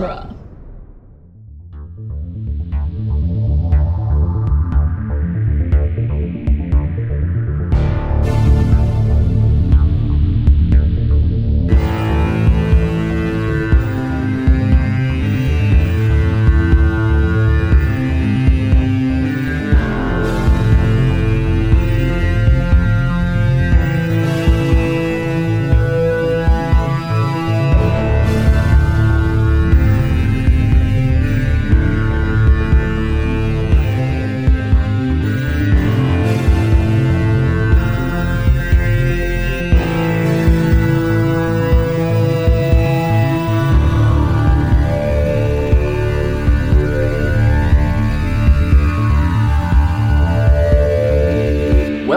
genre.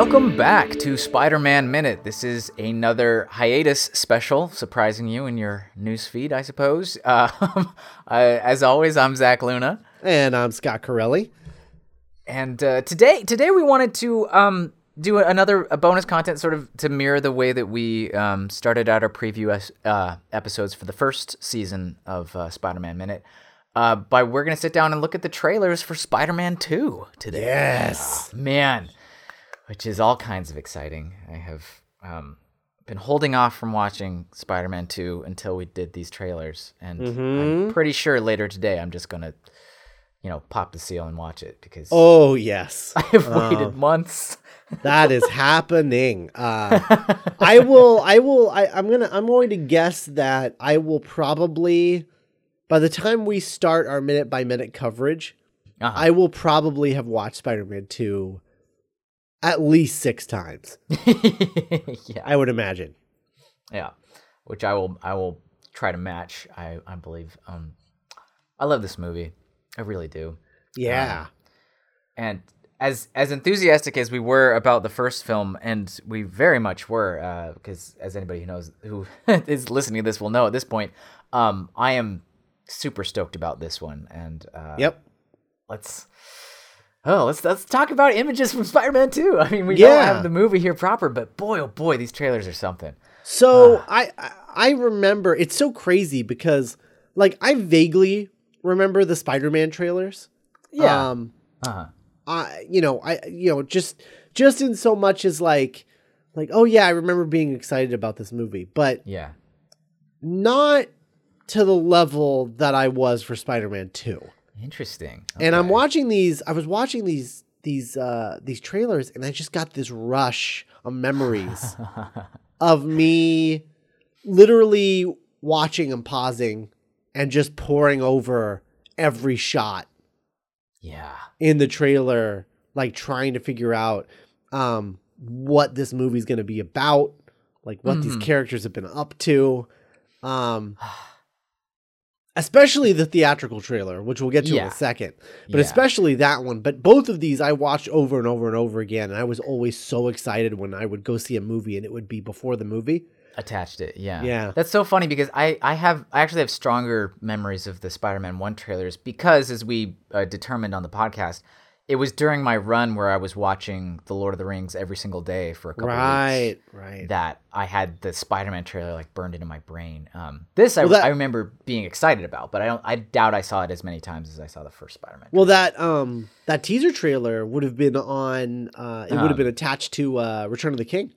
Welcome back to Spider Man Minute. This is another hiatus special, surprising you in your news feed, I suppose. Uh, as always, I'm Zach Luna. And I'm Scott Corelli. And uh, today, today we wanted to um, do another a bonus content, sort of to mirror the way that we um, started out our preview uh, episodes for the first season of uh, Spider-Man Minute. Uh, by we're gonna sit down and look at the trailers for Spider-Man Two today. Yes, oh, man, which is all kinds of exciting. I have um, been holding off from watching Spider-Man Two until we did these trailers, and Mm-hmm. I'm pretty sure later today I'm just gonna, you know, pop the seal and watch it because Oh yes, I have waited Uh, months. that is happening. Uh, I will. I will. I, I'm gonna. I'm going to guess that I will probably, by the time we start our minute by minute coverage, Uh-huh. I will probably have watched Spider-Man Two at least six times. yeah, I would imagine. yeah, which I will I will try to match. I I believe. Um, I love this movie. I really do. Yeah. And as as enthusiastic as we were about the first film, and we very much were, because as anybody who knows who is listening to this will know at this point, um, I am super stoked about this one. And uh, yep. let's oh let's let's talk about images from Spider-Man 2. I mean, we don't have the movie here proper, but boy oh boy, these trailers are something. So I I- I remember it's so crazy because like I vaguely remember the Spider-Man trailers. Yeah. Um Uh-huh. I you know, I you know, just just in so much as like like oh yeah, I remember being excited about this movie, but Yeah. not to the level that I was for Spider-Man 2. Interesting. And I'm watching these I was watching these these uh these trailers and I just got this rush of memories of me literally watching and pausing and just poring over every shot Yeah. in the trailer like trying to figure out um what this movie's going to be about like what these Mhm. characters have been up to um especially the theatrical trailer which we'll get to in a second. But Yeah. especially that one. But both of these I watched over and over and over again and I was always so excited when I would go see a movie and it would be before the movie. Attached it yeah. Yeah. that's so funny because i i have i actually have stronger memories of the spider-man 1 trailers because as we uh, determined on the podcast it was during my run where i was watching the lord of the rings every single day for a couple right weeks right right. that i had the spider-man trailer like burned into my brain um this I, that- I remember being excited about but i don't i doubt i saw it as many times as i saw the first spider-man Well, that um that teaser trailer would have been on. Uh, it would Um, have been attached to uh, Return of the King.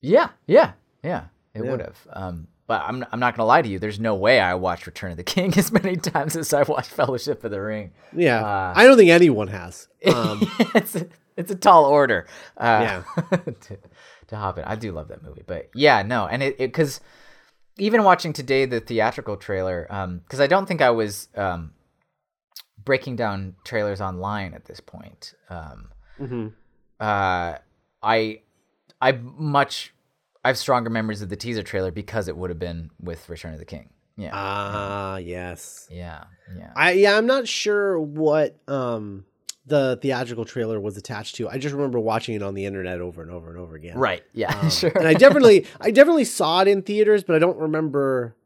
Yeah, yeah, yeah. It Yeah. would have. Um, but I'm I'm not gonna lie to you. There's no way I watched Return of the King as many times as I watched Fellowship of the Ring. Yeah, Uh, I don't think anyone has. Um, it's a, it's a tall order. Uh, Yeah. to, to hop in. I do love that movie, but yeah, no, and it because even watching today the theatrical trailer, because I don't think I was um, breaking down trailers online at this point. Um, mhm. uh, I I much I have stronger memories of the teaser trailer because it would have been with Return of the King. Yeah. Ah, yes. yeah. Yeah. I yeah, I'm not sure what um the theatrical trailer was attached to. I just remember watching it on the internet over and over and over again. right. Yeah. Um, sure. And I definitely I definitely saw it in theaters, but I don't remember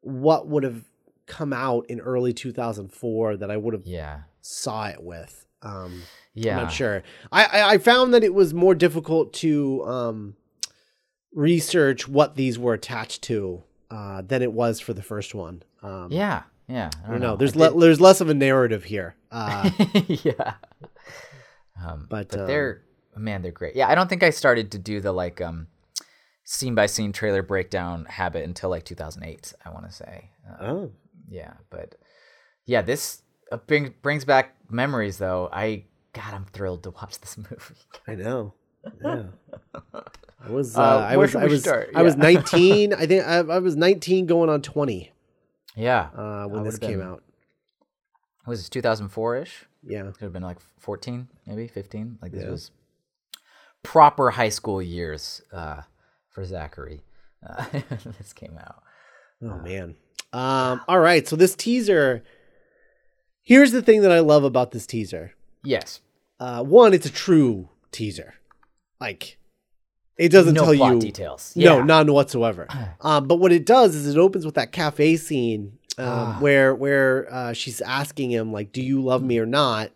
what would have come out in early 2004 that I would have yeah. saw it with. Um Yeah. I'm not sure. I, I I found that it was more difficult to um research what these were attached to uh than it was for the first one. Um Yeah. Yeah, I don't know. There's le- there's less of a narrative here. Uh, yeah. Um, But, but, um, they're man, they're great. Yeah, I don't think I started to do the like um scene by scene trailer breakdown habit until like 2008. I want to say. Uh, oh, yeah, but yeah, this uh, bring, brings back memories though. I God, I'm thrilled to watch this movie. I know. Yeah. I was. Uh, Uh, I was. I was. start? I was 19. I think I, I was 19, going on 20 yeah, uh, when I this came been- out. was this 2004 ish? Yeah. Could have been like 14, maybe 15. Like this Yeah. was proper high school years uh, for Zachary. Uh, this came out. Oh man. Um. All right. So this teaser. Here's the thing that I love about this teaser. Yes. Uh, one, it's a true teaser. Like, it doesn't no tell plot you details. No, Yeah. none whatsoever. um, but what it does is it opens with that cafe scene um, Ah. where where uh, she's asking him like, "Do you love me or not?"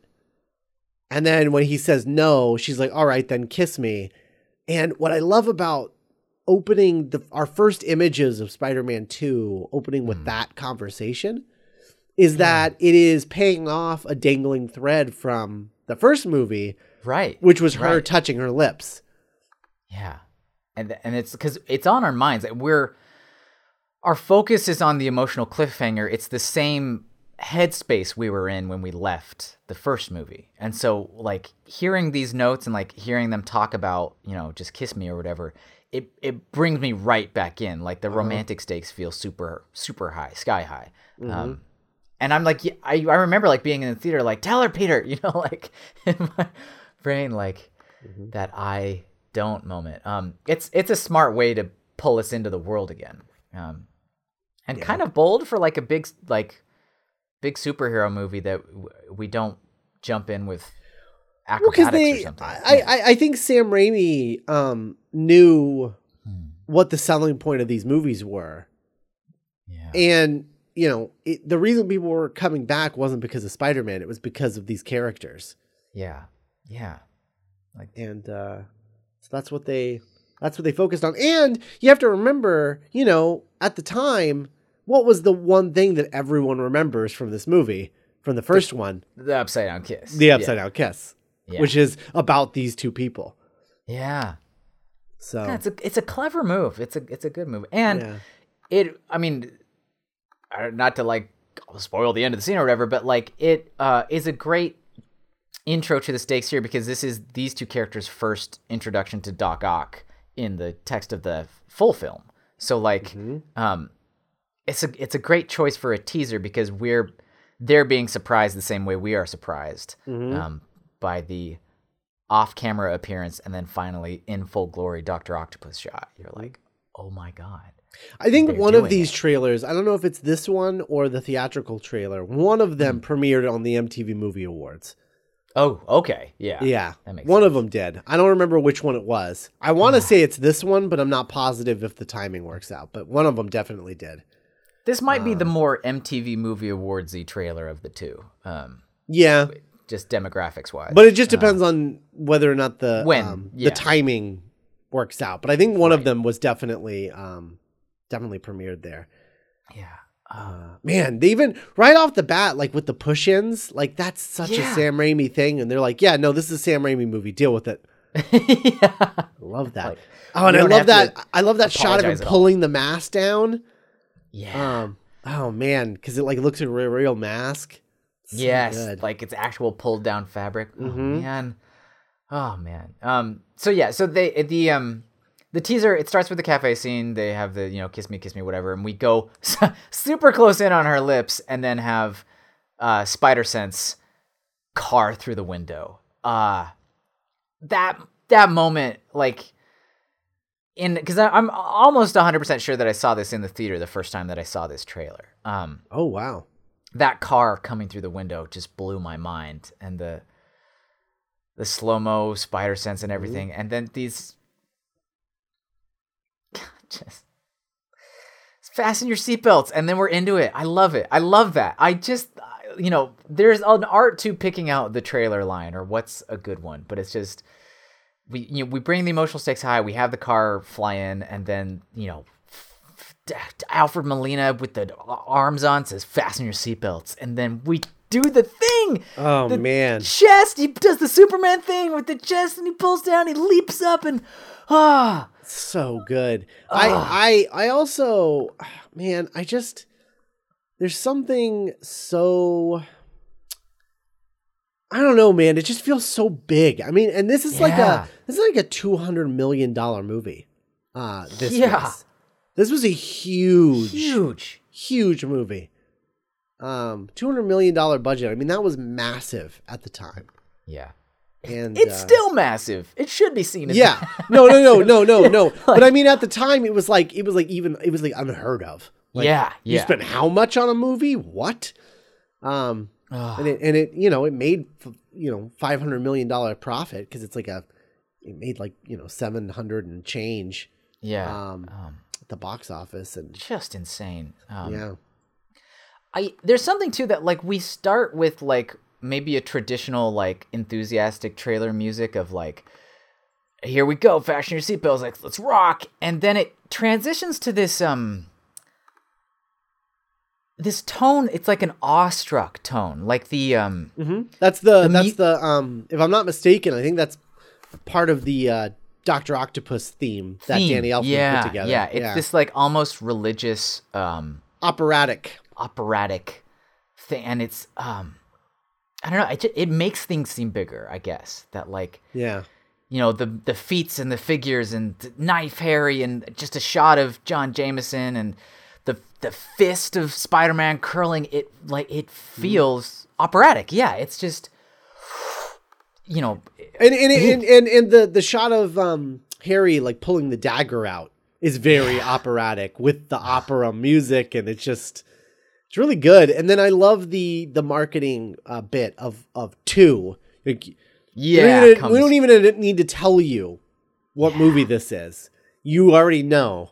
And then when he says no, she's like, "All right, then kiss me." And what I love about opening the our first images of Spider-Man 2 opening with Hmm. that conversation is that it is paying off a dangling thread from the first movie, Right. which was her Right. touching her lips. Yeah, and and it's because it's on our minds. We're our focus is on the emotional cliffhanger. It's the same headspace we were in when we left the first movie, and so like hearing these notes and like hearing them talk about you know just kiss me or whatever. It, it brings me right back in. Like the romantic stakes feel super super high, sky high. Um, and I'm like, yeah, I, I remember like being in the theater, like, tell her, Peter, you know, like in my brain, like that I don't moment. Um, it's it's a smart way to pull us into the world again, um, and kind of bold for like a big like big superhero movie that w- we don't jump in with Well, because acrobatics or something. I, I, I think Sam Raimi um, knew Hmm. what the selling point of these movies were, yeah. and you know, it, the reason people were coming back wasn't because of Spider Man; it was because of these characters, yeah, yeah, Like, and uh, so that's what they that's what they focused on. And you have to remember, you know, at the time, what was the one thing that everyone remembers from this movie, from the first one, the upside down kiss. the Upside Down Kiss, Yeah. which is about these two people. Yeah. So Yeah, it's a it's a clever move. It's a it's a good move, and yeah. it. I mean, not to like spoil the end of the scene or whatever, but like it uh, is a great intro to the stakes here because this is these two characters' first introduction to Doc Ock in the text of the full film. So like, um, it's a it's a great choice for a teaser because we're they're being surprised the same way we are surprised um, by the off-camera appearance and then finally in full glory Doctor Octopus shot. You're like, oh my god. I think one of these it. trailers, I don't know if it's this one or the theatrical trailer, one of them Hmm. premiered on the MTV Movie Awards. Oh, okay, yeah, Yeah. one of them did. I don't remember which one it was. I want to say it's this one, but I'm not positive if the timing works out. But one of them definitely did. This might be the Uh. more MTV Movie Awardsy trailer of the two, um, Yeah. just demographics wise. But it just depends on whether or not the When, um, yeah. the timing works out. But I think one of them was definitely um, definitely premiered there. yeah, Uh, man, they even right off the bat, like with the push-ins, like that's such a Sam Raimi thing, and they're like, "Yeah, no, this is a Sam Raimi movie. Deal with it." yeah, love that. Like, oh, and I love that. I love that shot of him all. pulling the mask down. yeah. Um, oh man, because it like looks like a real, real mask. So yes, good. like it's actual pulled down fabric. Oh Mhm. man, oh man. Um. So yeah. So they the um the teaser it starts with the cafe scene. They have the you know kiss me, kiss me, whatever, and we go super close in on her lips, and then have uh Spider Sense car through the window. Uh that that moment like. In because I'm almost 100% sure that I saw this in the theater the first time that I saw this trailer. Um, Oh wow. that car coming through the window just blew my mind and the the slow-mo spider sense and everything and then these just fasten your seatbelts and then we're into it. I love it. I love that. I just uh, you know there's an art to picking out the trailer line or what's a good one but it's just we you know we bring the emotional stakes high. We have the car fly in and then you know Alfred Molina with the uh, arms on says, "Fasten your seatbelts," and then we do the thing. Oh the man. chest. He does the Superman thing with the chest, and he pulls down. He leaps up, and ah, so good. I I I also man, I just there's something so I don't know, man. It just feels so big. I mean, and this is like a this is like a two hundred million dollar movie. Uh, this Yeah. was. This was a huge, huge. huge movie. Um, two hundred million dollar budget. I mean, that was massive at the time. Yeah, And it's uh, still massive. It should be seen as yeah. No, no, no, no, no, no. but I mean, at the time, it was like it was like even it was like unheard of. Like, yeah, You spent how much on a movie? What? Um, Ugh. and it and it you know it made you know five hundred million dollar profit because it's like a it made like you know seven hundred and change yeah, um, um, at the box office and just insane. Um, yeah I there's something too that like we start with like maybe a traditional like enthusiastic trailer music of like here we go fashion your seatbelts like let's rock. And then it transitions to this um this tone. It's like an awestruck tone like the um hmm that's the, The that's mu- the um if I'm not mistaken I think that's part of the uh, Doctor Octopus theme that. Danny Elfman yeah put together. yeah. It's this like almost religious um operatic operatic thing and it's um i don't know it, it makes things seem bigger i guess that like yeah. you know the the feats and the figures and the knife harry and just a shot of john jameson and the the fist of spider-man curling it like it feels operatic. Yeah it's just you know and and, and and and the the shot of um Harry like pulling the dagger out is very operatic with the opera music and it's just it's really good. And then I love the the marketing uh, bit of of two. Like, yeah we, don't even, we don't even need to tell you what movie this is. You already know.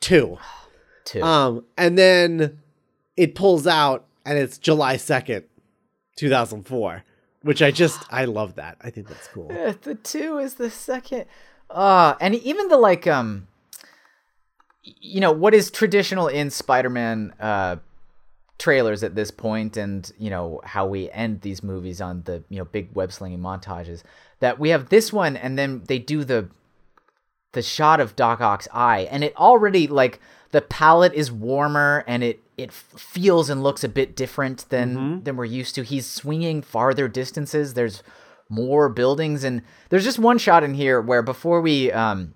Two. Too. um and then it pulls out and it's July 2nd 2004 which I just I love that. I think that's cool. Yeah, the two is the second. Uh, and even the like, um, you know, what is traditional in Spider-Man uh, trailers at this point, and you know how we end these movies on the you know big web slinging montages. That we have this one, and then they do the the shot of Doc Ock's eye, and it already like the palette is warmer, and it it feels and looks a bit different than than we're used to. He's swinging farther distances. There's more buildings, and there's just one shot in here where before we um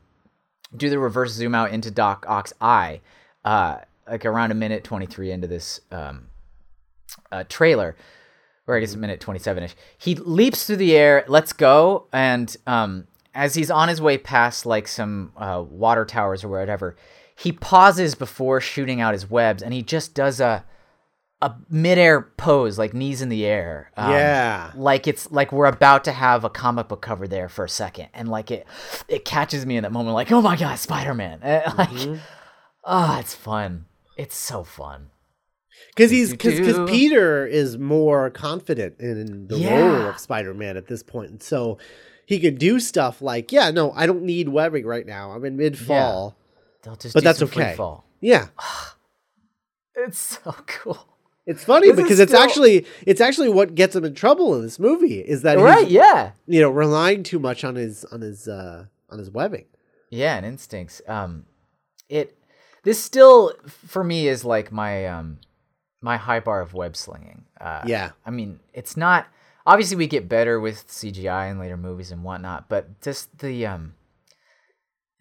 do the reverse zoom out into Doc Ock's eye, uh, like around a minute twenty three into this um uh, trailer, or I guess a minute 27 ish. He leaps through the air, let's go, and um, as he's on his way past like some uh, water towers or whatever, he pauses before shooting out his webs, and he just does a a midair pose, like knees in the air. um, Yeah. like it's like we're about to have a comic book cover there for a second, and like it it catches me in that moment, like oh my god, Spider Man! Like ah, it's fun. It's so fun. Because he's because. Peter is more confident in the role of Spider Man at this point. point, and so he could do stuff like, yeah, no, I don't need webbing right now. I'm in mid fall. They'll just But do that's okay. fall. Yeah. It's so cool. It's funny This because it's still- actually it's actually what gets him in trouble in this movie is that Right? he's Yeah. you know relying too much on his on his uh on his webbing. Yeah, and instincts. Um, it this still for me is like my um my high bar of web slinging. Uh, Yeah. I mean, it's not obviously we get better with CGI in later movies and whatnot, but just the um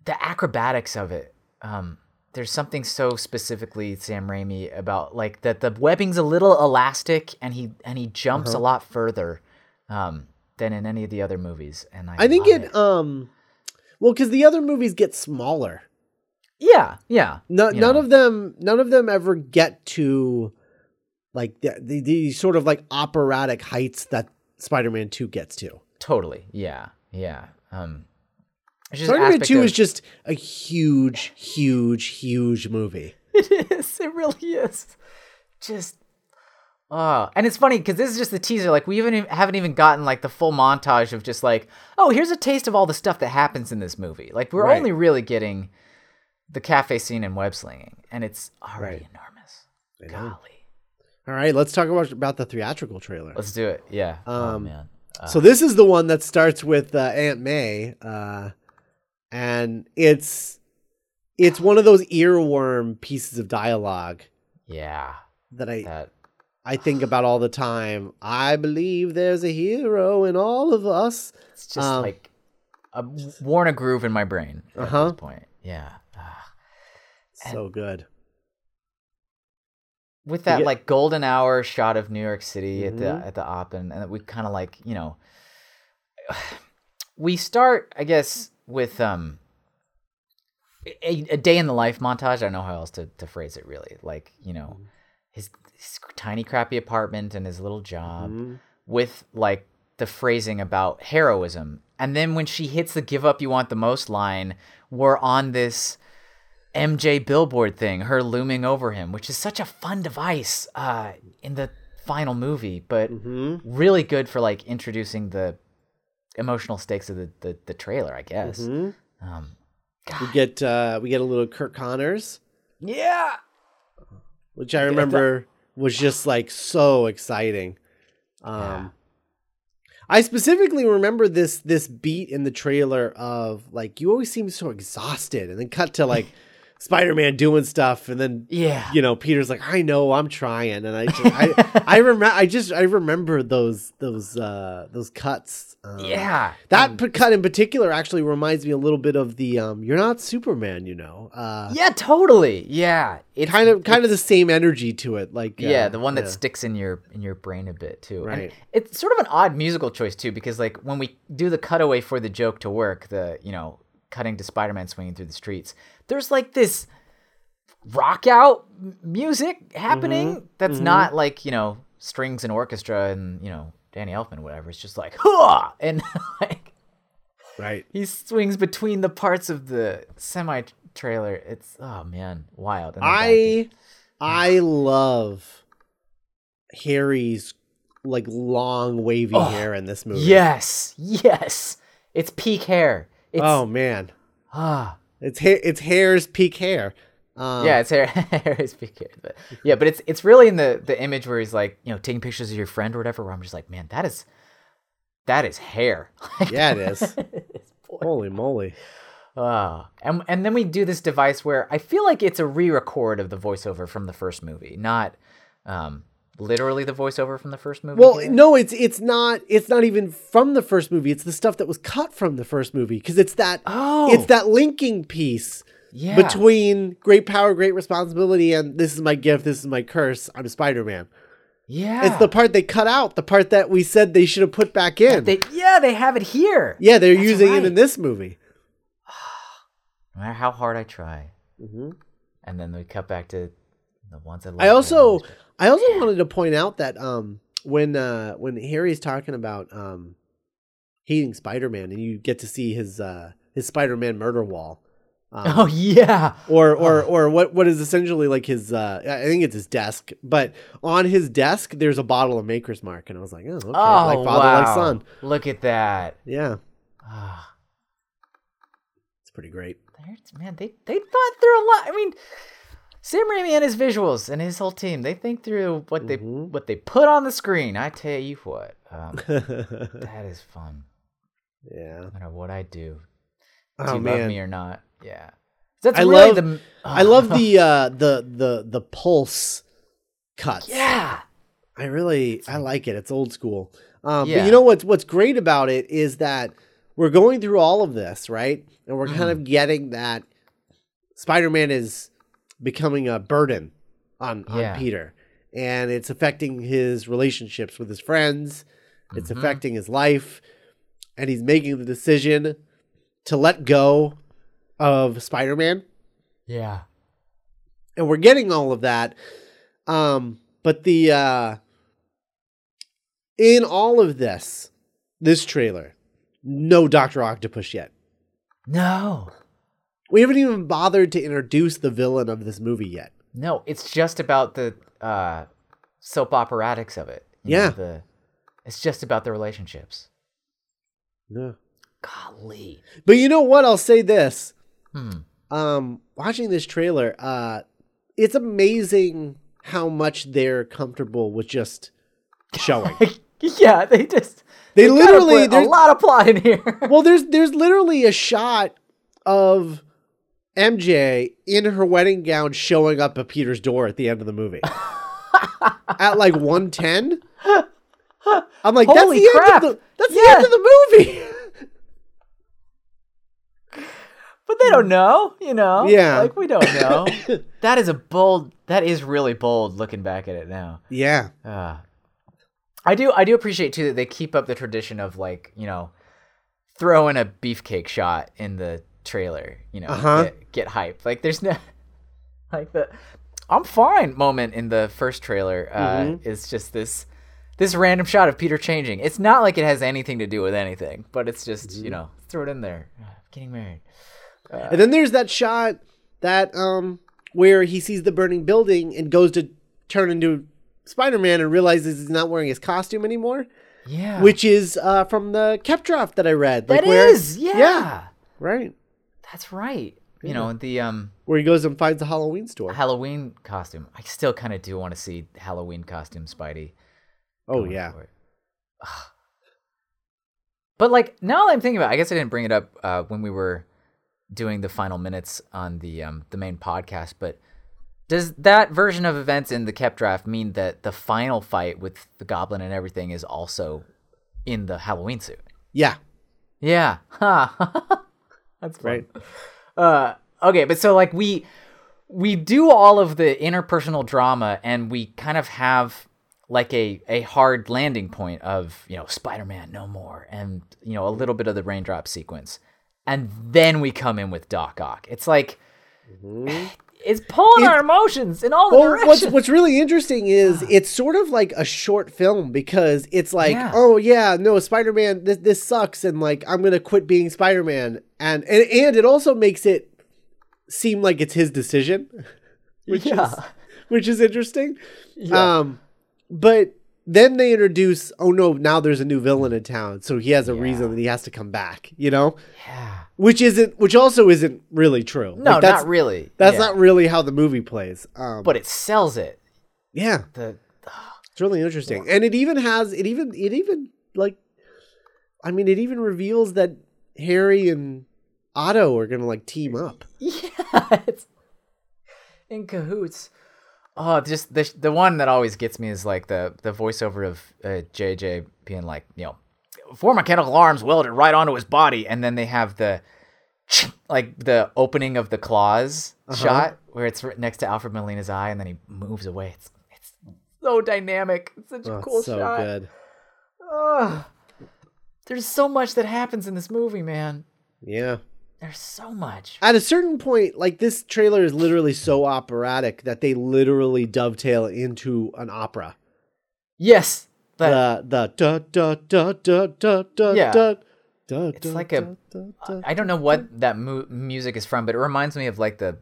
the acrobatics of it. Um, there's something so specifically Sam Raimi about like that the webbing's a little elastic and he and he jumps Uh-huh. a lot further um than in any of the other movies. And I, I think love it um well because the other movies get smaller. Yeah, yeah. No, none know. of them none of them ever get to like the, the the sort of like operatic heights that Spider-Man 2 gets to. Totally. Yeah. Yeah. Um Spider-Man 2 of- is just a huge huge huge movie. It is. It really is. Just Oh, and it's funny because this is just the teaser. Like we even haven't even gotten like the full montage of just like, oh, here's a taste of all the stuff that happens in this movie. Like we're Right. only really getting the cafe scene in web slinging, and it's already Right. enormous. I know. Golly, All right, let's talk about about the theatrical trailer. let's do it. Yeah. oh Um, man. So this is the one that starts with uh, Aunt May, uh, and it's it's one of those earworm pieces of dialogue Yeah. that I That. I think about all the time. I believe there's a hero in all of us. It's just Um, like a, worn a groove in my brain at Uh-huh. this point. Yeah. So good. with that get- like golden hour shot of New York City at the Mhm. at the op and, and we kind of like you know we start I guess with um a, a day in the life montage. I don't know how else to, to phrase it really. Like you know his, his tiny crappy apartment and his little job Mhm. with like the phrasing about heroism. And then when she hits the give up you want the most line, we're on this MJ billboard thing, her looming over him, which is such a fun device uh, in the final movie, but Mhm. really good for like introducing the emotional stakes of the, the, the trailer, I guess. Mhm. Um, We get uh, we get a little Curt Connors, yeah. which I remember was just like so exciting. Um, Yeah. I specifically remember this this beat in the trailer of like you always seem so exhausted, and then cut to like Spider Man doing stuff, and then Yeah. you know Peter's like I know I'm trying, and I just, I I remember I just I remember those those uh those cuts. Um, Yeah. That p- cut in particular actually reminds me a little bit of the um you're not Superman, you know. Uh Yeah, totally. Yeah. it kind of kind of the same energy to it like yeah uh, the one that yeah. sticks in your in your brain a bit too And Right. it's sort of an odd musical choice too because like when we do the cutaway for the joke to work the you know cutting to spider-man swinging through the streets there's like this rock out music happening Mm-hmm. that's not like you know strings and orchestra and you know danny elfman whatever it's just like Hua! and like right. he swings between the parts of the semi trailer it's oh man wild And. I I love Harry's like long wavy Oh, hair in this movie. Yes, yes. It's peak hair. It's Oh man. ah. It's it's hair's peak hair. Um, yeah, it's hair. hair is peak hair. But yeah, but it's it's really in the the image where he's like, you know, taking pictures of your friend or whatever. Where I'm just like, man, that is that is hair. Yeah, it is. Holy moly. Ah. and and then we do this device where I feel like it's a re-record of the voiceover from the first movie, not um literally the voiceover from the first movie. Well, here. no, it's it's not it's not even from the first movie. It's the stuff that was cut from the first movie because it's that Oh. it's that linking piece yeah. between great power, great responsibility, and this is my gift, this is my curse. I'm Spider Man. yeah. It's the part they cut out, the part that we said they should have put back in. they, yeah, they have it here. yeah, they're That's using it in this movie. No matter how hard I try. hmm and then we cut back to the ones that I also I also wanted to point out that um when uh when Harry's talking about um hating Spider Man and you get to see his uh his Spider Man murder wall. Um, oh yeah. or or or what what is essentially like his uh I think it's his desk, but on his desk there's a bottle of Maker's Mark, and I was like, oh, okay, oh like father, wow. like son. look at that. Yeah, Ah, it's pretty great. man they they thought through a lot I mean Sam Raimi and his visuals and his whole team they think through what they Mhm. what they put on the screen I tell you what um, that is fun yeah. no matter what I do Oh do you love me or not yeah that's I really love- the I love the uh the the the pulse cuts. yeah I really I like it. It's old school. Um, But Yeah. you know what's what's great about it is that we're going through all of this, right? And we're Mm-hmm. kind of getting that Spider-Man is becoming a burden on, on Yeah. Peter. And it's affecting his relationships with his friends. It's Mhm. affecting his life. And he's making the decision to let go of Spider-Man yeah and we're getting all of that um but the uh in all of this this trailer no dr octopus yet no we haven't even bothered to introduce the villain of this movie yet No, it's just about the uh, soap operatics of it. you Yeah. know, the it's just about the relationships. yeah Golly. but you know what i'll say this Hmm. um, watching this trailer, uh, it's amazing how much they're comfortable with just showing. yeah, they just They gotta literally- put a lot of plot in here. well, there's there's literally a shot of MJ in her wedding gown showing up at Peter's door at the end of the movie. at like 110. I'm like, Holy that's the crap. end of the that's Yeah. the end of the movie. but they don't know, you know. Yeah. like we don't know. that is a bold. That is really bold. Looking back at it now. yeah. Uh, I do I do appreciate too that they keep up the tradition of like, you know, throwing a beefcake shot in the trailer, you know, Uh-huh. get, get hype. Like there's no like the I'm fine moment in the first trailer uh Mhm. is just this this random shot of Peter changing. It's not like it has anything to do with anything, but it's just, Mm-hmm. you know, throw it in there. Uh, Getting married. And then there's that shot that um where he sees the burning building and goes to turn into Spider-Man and realizes he's not wearing his costume anymore, Yeah. which is uh from the Koepp draft that I read. that Like where is, yeah. yeah. right. That's right. You know, the um Where he goes and finds a Halloween store. Halloween costume. I still kind of do want to see Halloween costume Spidey. Oh yeah. for it. Ugh. But like now that I'm thinking about, it, I guess I didn't bring it up uh, when we were doing the final minutes on the um, the main podcast. But does that version of events in the Koepp draft mean that the final fight with the Goblin and everything is also in the Halloween suit? Yeah. Yeah. Ha. That's fun. Right. Uh, okay, but so like we we do all of the interpersonal drama, and we kind of have like a a hard landing point of you know Spider-Man no more, and you know a little bit of the raindrop sequence, and then we come in with Doc Ock. It's like it's pulling It- our emotions in all the Well, what's directions. what's really interesting is it's sort of like a short film because it's like, Yeah. oh yeah, no, Spider-Man, this this sucks, and like I'm gonna quit being Spider-Man, and and and it also makes it seem like it's his decision, which yeah. is which is interesting. Yeah. Um, but then they introduce, oh no, now there's a new villain in town, so he has a reason that he has to come back, you know, yeah. which isn't, which also isn't really true. No, Like, that's, not really. That's Yeah. not really how the movie plays. Um, But it sells it. yeah, The it's really interesting, and it even has, it even, it even like, I mean, it even reveals that Harry and Otto are gonna like team up. Yeah, in cahoots. Oh, just the the one that always gets me is like the the voiceover of uh, JJ being like, you know, four mechanical arms welded right onto his body, and then they have the like the opening of the claws shot where it's right next to Alfred Molina's eye, and then he moves away. It's it's so dynamic. It's such Oh, a it's cool so shot. good. Ugh. There's so much that happens in this movie, man. Yeah. There's so much. At a certain point, like this trailer is literally so operatic that they literally dovetail into an opera. Yes, the the da da da da da da Yeah. da da. It's da, like a- da, da, da. I don't know what that mu- music is from, but it reminds me of like the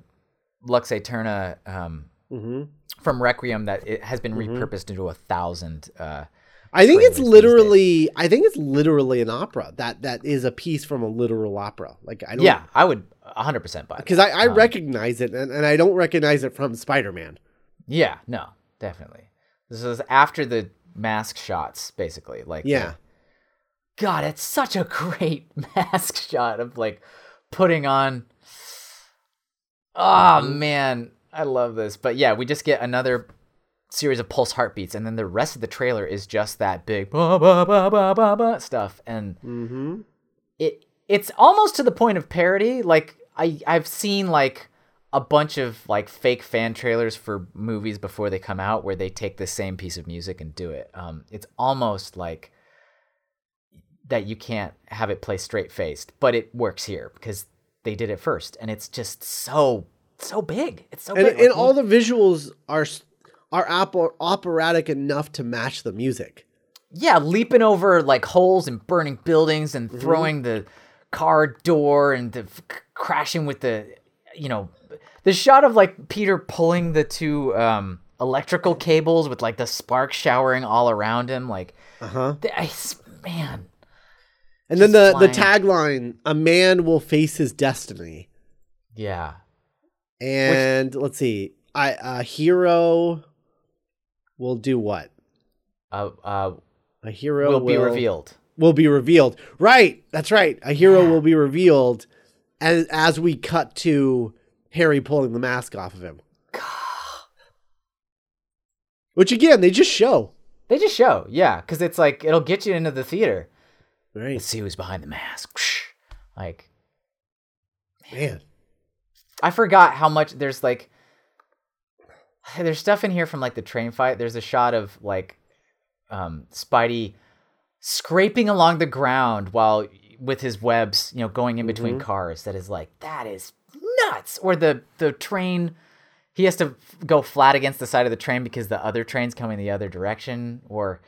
Lux Aeterna um, Mhm. from Requiem that it has been Mm-hmm. repurposed into a thousand. Uh, I think it's literally. I think it's literally an opera. That that is a piece from a literal opera. Like I don't. yeah, I would 100% buy that. Because I, I um, recognize it, and, and I don't recognize it from Spider Man. Yeah, no, definitely. This is after the mask shots, basically. Like, the- Yeah. God, it's such a great mask shot of like putting on. Oh man, I love this. But yeah, we just get another series of pulse heartbeats, and then the rest of the trailer is just that big ba ba ba ba ba ba stuff, and Mm-hmm. it it's almost to the point of parody. Like I I've seen like a bunch of like fake fan trailers for movies before they come out where they take the same piece of music and do it. Um, it's almost like that you can't have it play straight faced, but it works here because they did it first, and it's just so so big. It's so And, big. and Like, all the visuals are are oper- operatic enough to match the music. yeah, leaping over like holes and burning buildings and throwing the car door and the f- crashing with the, you know, the shot of like Peter pulling the two um, electrical cables with like the sparks showering all around him. Like, Uh huh. th- I man, And then the the tagline: "A man will face his destiny." Yeah. And let's see, I a hero will do what? Uh, uh, A hero will be revealed. Will be revealed. Right. That's right. A hero Yeah. will be revealed as as we cut to Harry pulling the mask off of him. Which again, they just show. They just show, yeah, because it's like it'll get you into the theater. Right. Let's see who's behind the mask. Like, Man. I forgot how much there's like. There's stuff in here from like the train fight. There's a shot of like, um, Spidey scraping along the ground while with his webs, you know, going in between cars. That is like that is nuts. Or the the train, he has to f- go flat against the side of the train because the other train's coming the other direction. Or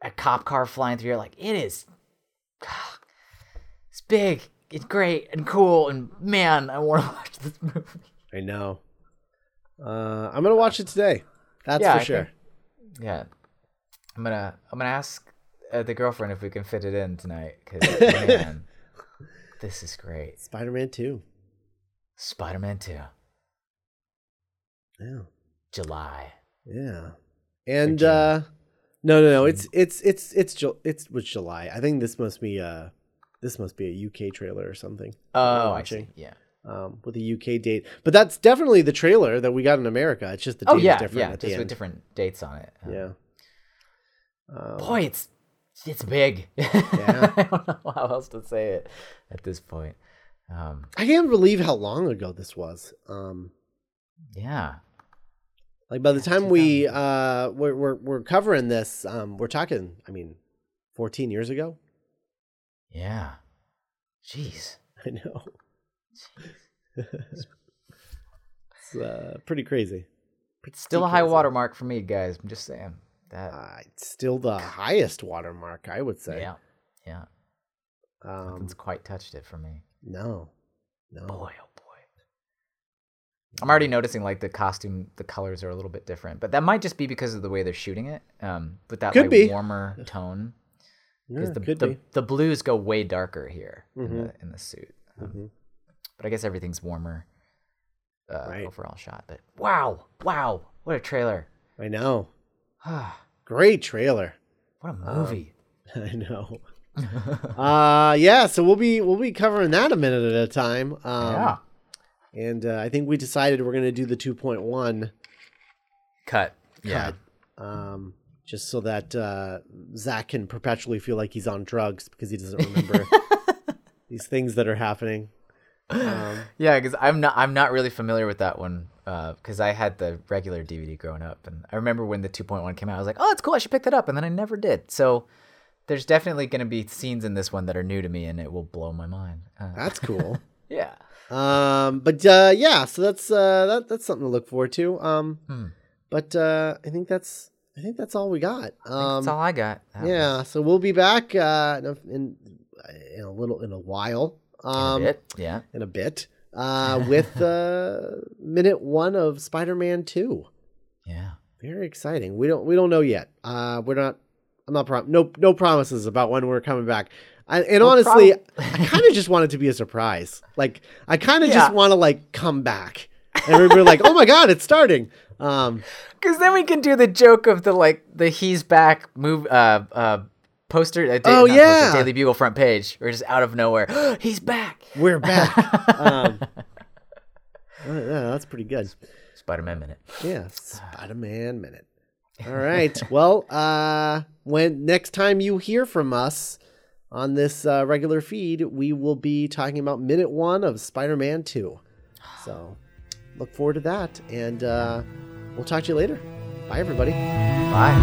a cop car flying through. You're like, it is. It's big. It's great and cool. And man, I want to watch this movie. I know. Uh, I'm gonna watch it today. That's Yeah, for I sure. think- Yeah, I'm gonna I'm gonna ask uh, the girlfriend if we can fit it in tonight. Cause man, this is great. Spider-Man 2. Spider-Man Two, Yeah. July. Yeah. And uh no no no, it's it's it's it's Ju- it's was July. I think this must be uh this must be a UK trailer or something. Oh, I see. Yeah. Um, with a UK date, but that's definitely the trailer that we got in America. It's just the date Oh yeah, different yeah. Just with different dates on it. Uh, Yeah. Um, Boy, it's it's big. Yeah. I don't know how else to say it at this point. Um, I can't believe how long ago this was. Um, yeah. like by the time we uh we're we're, we're covering this, um, we're talking. I mean, fourteen years ago. Yeah. Jeez. I know. It's uh, pretty crazy. Pretty Still a high crazy. watermark for me, guys. I'm just saying that. Uh, it's still the highest watermark, I would say. yeah. Yeah. Um, Nothing's quite touched it for me. no, no. Boy, oh boy. I'm already noticing like the costume, the colors are a little bit different, but that might just be because of the way they're shooting it. Um, with that Could like be. warmer tone, Yeah, because the the, be. the blues go way darker here in Mhm. the in the suit. Um, Mhm. But I guess everything's warmer uh, Right. overall shot. But wow, wow, what a trailer! I know. Great trailer. What a Um, movie! I know. uh yeah, so we'll be we'll be covering that a minute at a time. Um, yeah, And uh, I think we decided we're going to do the 2.1 cut. Yeah, cut, um, just so that uh, Zach can perpetually feel like he's on drugs because he doesn't remember these things that are happening. Um, Yeah, because I'm not I'm not really familiar with that one because I had the regular DVD growing up, and I remember when the 2.1 came out, I was like, oh, it's cool, I should pick that up, and then I never did. So there's definitely going to be scenes in this one that are new to me, and it will blow my mind. Uh, that's cool. yeah, um, but uh, yeah, so that's uh, that, that's something to look forward to. Um, Hmm. But uh, I think that's I think that's all we got. Um, that's all I got. That yeah, so we'll be back uh, in in a little in a while. Um, it. Yeah, in a bit uh, with uh, minute one of Spider-Man Two. yeah. Very exciting. We don't we don't know yet. Uh, we're not. I'm not prom- no no promises about when we're coming back. I, and honestly, I kind of just want it to be a surprise. Like I kind of Yeah. just want to like come back. And everybody like, oh my god, it's starting. Um, Because then we can do the joke of the like the he's back move uh uh poster. Uh, da- Oh, yeah. poster, Daily Bugle front page, We're just out of nowhere, he's back. we're back. um, uh, yeah, that's pretty good. Spider-Man minute. Yeah, Spider-Man minute. All right. well, uh when next time you hear from us on this uh, regular feed, we will be talking about minute 1 of Spider-Man 2. So, look forward to that and uh we'll talk to you later. Bye everybody. Bye.